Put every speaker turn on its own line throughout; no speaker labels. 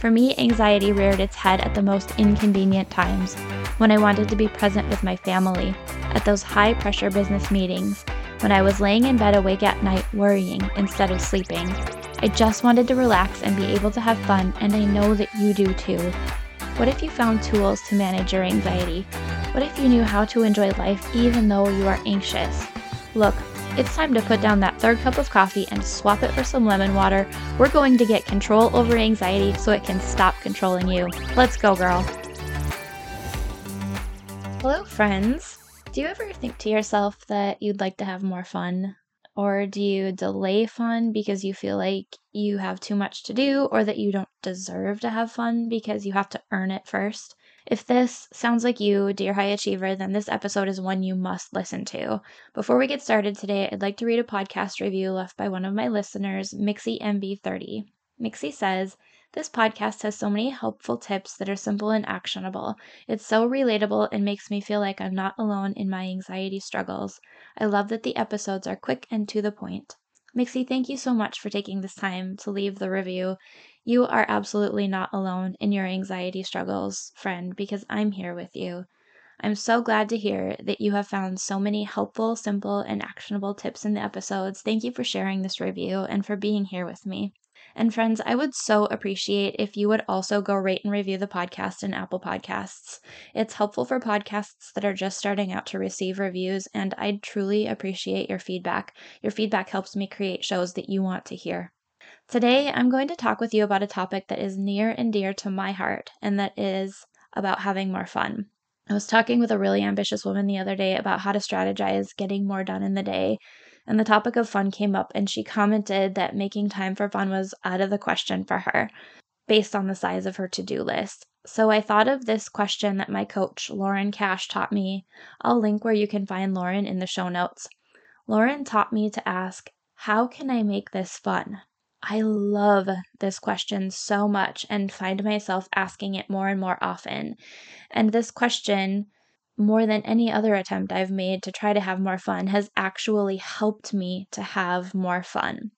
For me, anxiety reared its head at the most inconvenient times when I wanted to be present with my family, at those high pressure business meetings, when I was laying in bed awake at night worrying instead of sleeping. I just wanted to relax and be able to have fun, and I know that you do too. What if you found tools to manage your anxiety? What if you knew how to enjoy life even though you are anxious? Look, it's time to put down that third cup of coffee and swap it for some lemon water. We're going to get control over anxiety so it can stop controlling you. Let's go, girl. Hello, friends. Do you ever think to yourself that you'd like to have more fun? Or do you delay fun because you feel like you have too much to do or that you don't deserve to have fun because you have to earn it first? If this sounds like you, dear high achiever, then this episode is one you must listen to. Before we get started today, I'd like to read a podcast review left by one of my listeners, Mixie MB30. Mixie says, this podcast has so many helpful tips that are simple and actionable. It's so relatable and makes me feel like I'm not alone in my anxiety struggles. I love that the episodes are quick and to the point. Mixie, thank you so much for taking this time to leave the review. You are absolutely not alone in your anxiety struggles, friend, because I'm here with you. I'm so glad to hear that you have found so many helpful, simple, and actionable tips in the episodes. Thank you for sharing this review and for being here with me. And friends, I would so appreciate if you would also go rate and review the podcast in Apple Podcasts. It's helpful for podcasts that are just starting out to receive reviews, and I'd truly appreciate your feedback. Your feedback helps me create shows that you want to hear. Today, I'm going to talk with you about a topic that is near and dear to my heart, and that is about having more fun. I was talking with a really ambitious woman the other day about how to strategize getting more done in the day and the topic of fun came up, and she commented that making time for fun was out of the question for her based on the size of her to do list. So I thought of this question that my coach, Lauren Cash, taught me. I'll link where you can find Lauren in the show notes. Lauren taught me to ask, How can I make this fun? I love this question so much and find myself asking it more and more often. And this question more than any other attempt I've made to try to have more fun has actually helped me to have more fun.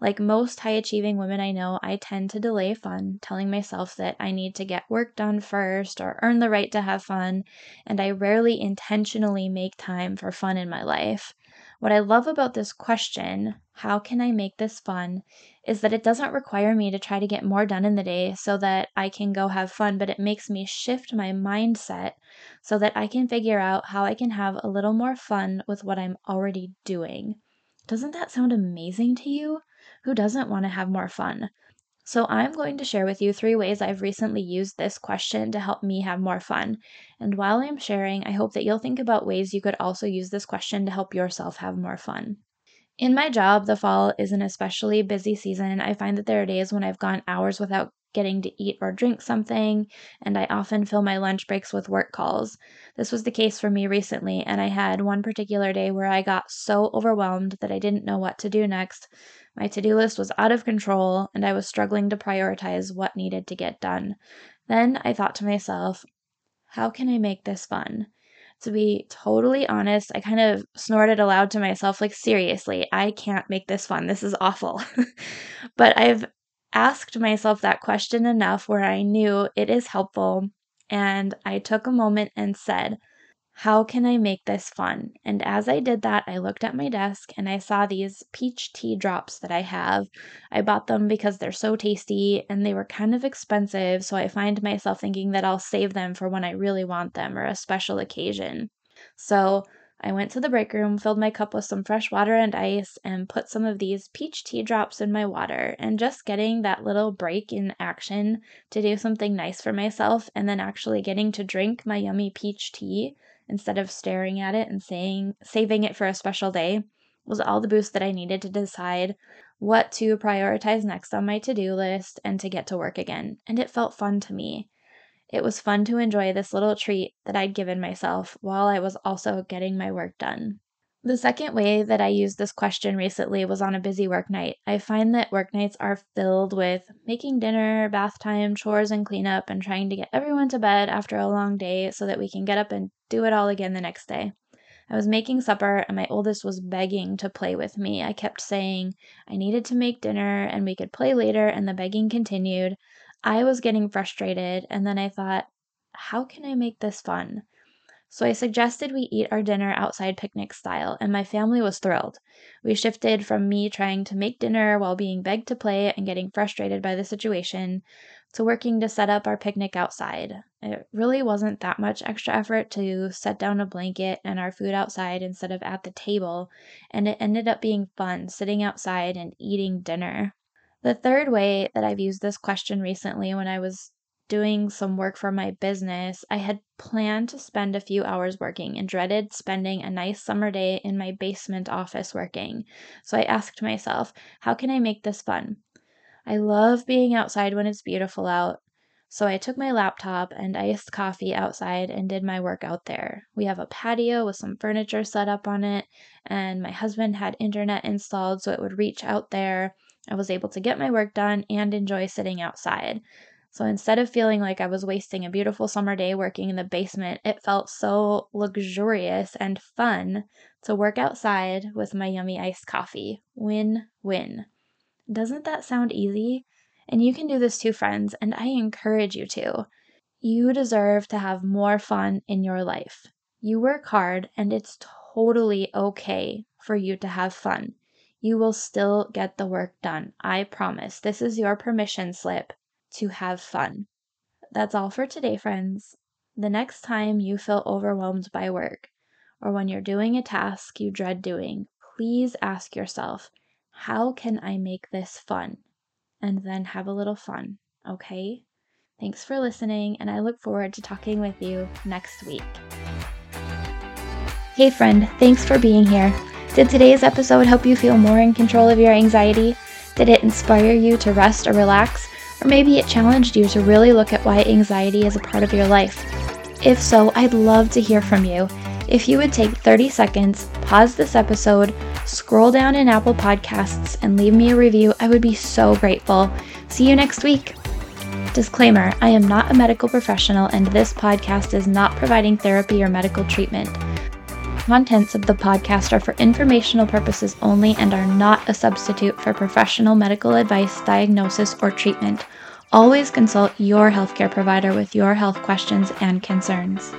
Like most high achieving women I know, I tend to delay fun, telling myself that I need to get work done first or earn the right to have fun, and I rarely intentionally make time for fun in my life. What I love about this question, how can I make this fun, is that it doesn't require me to try to get more done in the day so that I can go have fun, but it makes me shift my mindset so that I can figure out how I can have a little more fun with what I'm already doing. Doesn't that sound amazing to you? Who doesn't want to have more fun? So, I'm going to share with you three ways I've recently used this question to help me have more fun. And while I'm sharing, I hope that you'll think about ways you could also use this question to help yourself have more fun. In my job, the fall is an especially busy season. I find that there are days when I've gone hours without getting to eat or drink something, and I often fill my lunch breaks with work calls. This was the case for me recently, and I had one particular day where I got so overwhelmed that I didn't know what to do next. My to do list was out of control, and I was struggling to prioritize what needed to get done. Then I thought to myself, how can I make this fun? To be totally honest, I kind of snorted aloud to myself, like, seriously, I can't make this fun. This is awful. but I've asked myself that question enough where I knew it is helpful. And I took a moment and said, How can I make this fun? And as I did that, I looked at my desk and I saw these peach tea drops that I have. I bought them because they're so tasty and they were kind of expensive. So I find myself thinking that I'll save them for when I really want them or a special occasion. So I went to the break room, filled my cup with some fresh water and ice, and put some of these peach tea drops in my water. And just getting that little break in action to do something nice for myself, and then actually getting to drink my yummy peach tea instead of staring at it and saying saving it for a special day was all the boost that I needed to decide what to prioritize next on my to-do list and to get to work again. And it felt fun to me. It was fun to enjoy this little treat that I'd given myself while I was also getting my work done. The second way that I used this question recently was on a busy work night. I find that work nights are filled with making dinner, bath time, chores, and cleanup, and trying to get everyone to bed after a long day so that we can get up and do it all again the next day. I was making supper, and my oldest was begging to play with me. I kept saying I needed to make dinner and we could play later, and the begging continued. I was getting frustrated, and then I thought, how can I make this fun? So I suggested we eat our dinner outside picnic style, and my family was thrilled. We shifted from me trying to make dinner while being begged to play and getting frustrated by the situation to working to set up our picnic outside. It really wasn't that much extra effort to set down a blanket and our food outside instead of at the table, and it ended up being fun sitting outside and eating dinner. The third way that I've used this question recently when I was doing some work for my business, I had planned to spend a few hours working and dreaded spending a nice summer day in my basement office working. So I asked myself, how can I make this fun? I love being outside when it's beautiful out. So I took my laptop and iced coffee outside and did my work out there. We have a patio with some furniture set up on it, and my husband had internet installed so it would reach out there. I was able to get my work done and enjoy sitting outside. So instead of feeling like I was wasting a beautiful summer day working in the basement, it felt so luxurious and fun to work outside with my yummy iced coffee. Win win. Doesn't that sound easy? And you can do this too, friends, and I encourage you to. You deserve to have more fun in your life. You work hard, and it's totally okay for you to have fun. You will still get the work done. I promise. This is your permission slip to have fun. That's all for today, friends. The next time you feel overwhelmed by work, or when you're doing a task you dread doing, please ask yourself, how can I make this fun? And then have a little fun, okay? Thanks for listening, and I look forward to talking with you next week. Hey, friend, thanks for being here. Did today's episode help you feel more in control of your anxiety? Did it inspire you to rest or relax? Or maybe it challenged you to really look at why anxiety is a part of your life. If so, I'd love to hear from you. If you would take 30 seconds, pause this episode, scroll down in Apple Podcasts, and leave me a review, I would be so grateful. See you next week. Disclaimer I am not a medical professional, and this podcast is not providing therapy or medical treatment. Contents of the podcast are for informational purposes only and are not a substitute for professional medical advice, diagnosis, or treatment. Always consult your healthcare provider with your health questions and concerns.